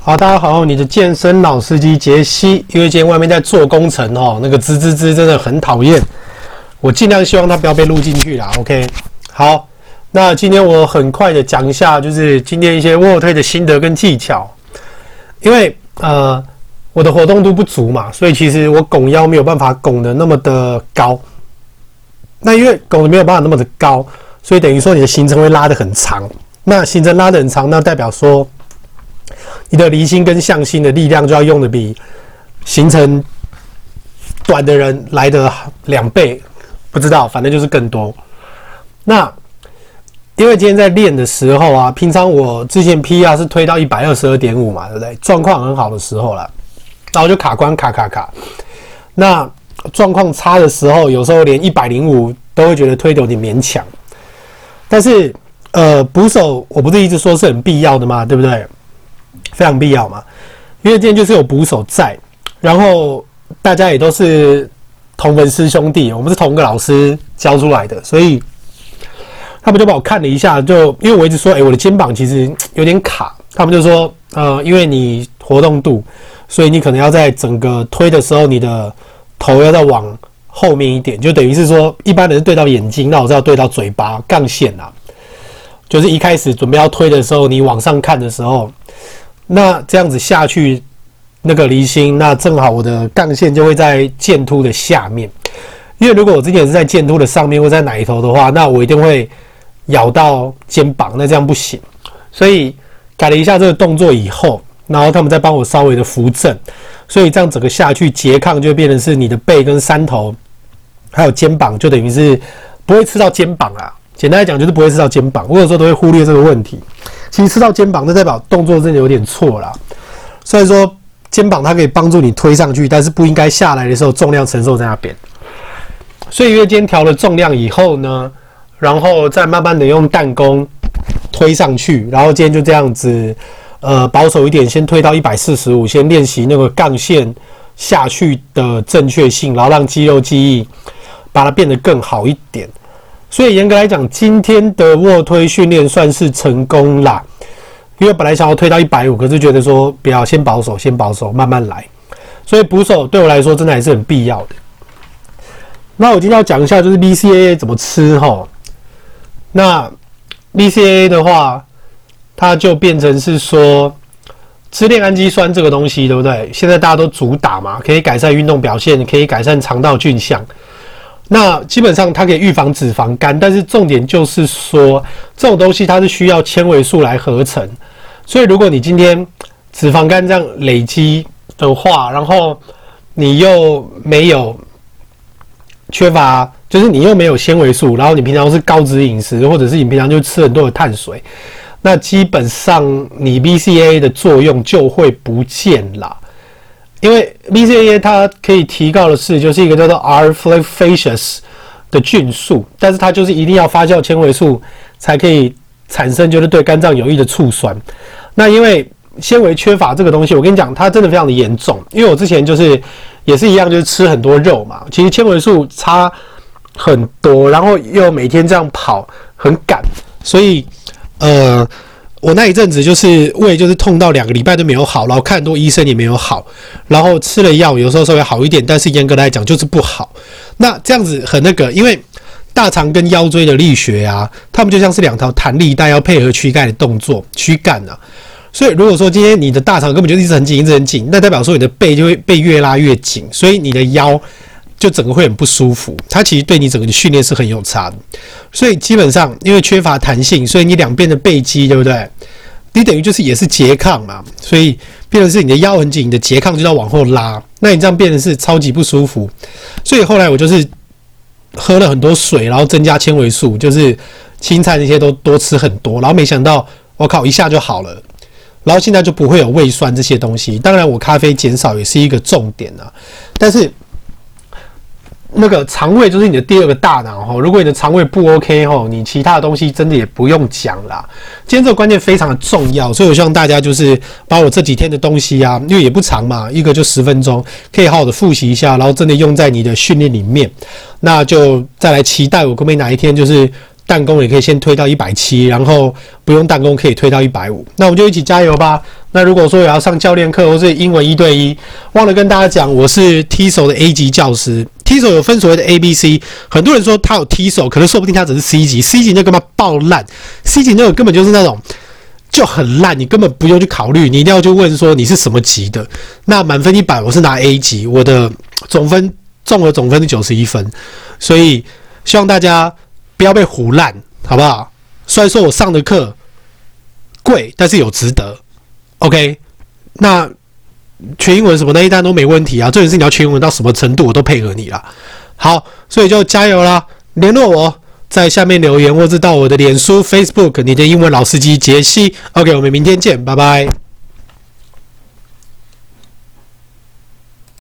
好，大家好，你的健身老司机杰西，因为今天外面在做工程哦，那个吱吱吱真的很讨厌，我尽量希望它不要被录进去啦。OK，好，那今天我很快的讲一下，就是今天一些卧推的心得跟技巧，因为呃我的活动度不足嘛，所以其实我拱腰没有办法拱得那么的高，那因为拱的没有办法那么的高，所以等于说你的行程会拉得很长，那行程拉得很长，那代表说。你的离心跟向心的力量就要用的比行程短的人来的两倍，不知道，反正就是更多。那因为今天在练的时候啊，平常我之前 PR 是推到一百二十二点五嘛，对不对？状况很好的时候了，然后就卡关卡卡卡。那状况差的时候，有时候连一百零五都会觉得推的有点勉强。但是呃，捕手我不是一直说是很必要的嘛，对不对？非常必要嘛，因为今天就是有捕手在，然后大家也都是同门师兄弟，我们是同个老师教出来的，所以他们就把我看了一下，就因为我一直说，哎，我的肩膀其实有点卡，他们就说，呃，因为你活动度，所以你可能要在整个推的时候，你的头要再往后面一点，就等于是说，一般人是对到眼睛，那我是要对到嘴巴杠线啊，就是一开始准备要推的时候，你往上看的时候。那这样子下去，那个离心，那正好我的杠线就会在剑突的下面。因为如果我之前是在剑突的上面或在哪一头的话，那我一定会咬到肩膀，那这样不行。所以改了一下这个动作以后，然后他们再帮我稍微的扶正，所以这样整个下去拮抗就变成是你的背跟三头，还有肩膀，就等于是不会吃到肩膀啊。简单来讲就是不会吃到肩膀，我有时候都会忽略这个问题。其实吃到肩膀，那代表动作真的有点错了。虽然说肩膀它可以帮助你推上去，但是不应该下来的时候重量承受在那边。所以因为今天调了重量以后呢，然后再慢慢的用弹弓推上去，然后今天就这样子，呃，保守一点，先推到一百四十五，先练习那个杠线下去的正确性，然后让肌肉记忆把它变得更好一点。所以严格来讲，今天的卧推训练算是成功啦。因为本来想要推到一百五，可是觉得说不要，先保守，先保守，慢慢来。所以捕手对我来说真的还是很必要的。那我今天要讲一下，就是 BCAA 怎么吃哈。那 BCAA 的话，它就变成是说吃链氨基酸这个东西，对不对？现在大家都主打嘛，可以改善运动表现，可以改善肠道菌相。那基本上它可以预防脂肪肝，但是重点就是说，这种东西它是需要纤维素来合成，所以如果你今天脂肪肝这样累积的话，然后你又没有缺乏，就是你又没有纤维素，然后你平常是高脂饮食，或者是你平常就吃很多的碳水，那基本上你 B C A 的作用就会不见了。因为 B C A 它可以提高的是，就是一个叫做 R flavfacies 的菌素，但是它就是一定要发酵纤维素才可以产生，就是对肝脏有益的醋酸。那因为纤维缺乏这个东西，我跟你讲，它真的非常的严重。因为我之前就是也是一样，就是吃很多肉嘛，其实纤维素差很多，然后又每天这样跑很赶，所以呃。我那一阵子就是胃就是痛到两个礼拜都没有好，然后看很多医生也没有好，然后吃了药有时候稍微好一点，但是严格来讲就是不好。那这样子很那个，因为大肠跟腰椎的力学啊，它们就像是两条弹力带，要配合躯干的动作，躯干啊。所以如果说今天你的大肠根本就一直很紧，一直很紧，那代表说你的背就会被越拉越紧，所以你的腰。就整个会很不舒服，它其实对你整个的训练是很有差的，所以基本上因为缺乏弹性，所以你两边的背肌对不对？你等于就是也是拮抗嘛，所以变成是你的腰很紧，你的拮抗就要往后拉，那你这样变成是超级不舒服。所以后来我就是喝了很多水，然后增加纤维素，就是青菜那些都多吃很多，然后没想到我靠一下就好了，然后现在就不会有胃酸这些东西。当然我咖啡减少也是一个重点啊，但是。那个肠胃就是你的第二个大脑哈，如果你的肠胃不 OK 哈，你其他的东西真的也不用讲啦。今天这个关键非常的重要，所以我希望大家就是把我这几天的东西啊，因为也不长嘛，一个就十分钟，可以好好的复习一下，然后真的用在你的训练里面。那就再来期待我可不可以哪一天就是弹弓也可以先推到一百七，然后不用弹弓可以推到一百五。那我们就一起加油吧。那如果说我要上教练课或是英文一对一，忘了跟大家讲，我是 T 手的 A 级教师。TESOL 有分所谓的 A、B、C，很多人说他有 TESOL，可能说不定他只是 C 级，C 级那个嘛爆烂，C 级那个根本就是那种就很烂，你根本不用去考虑，你一定要去问说你是什么级的。那满分一百，我是拿 A 级，我的总分综合总分是九十一分，所以希望大家不要被唬烂，好不好？虽然说我上的课贵，但是有值得。OK，那全英文什么那一单都没问题啊。重点是你要全英文到什么程度，我都配合你啦。好，所以就加油啦！联络我在下面留言，或是到我的脸书 Facebook，你的英文老司机杰西。OK，我们明天见，拜拜。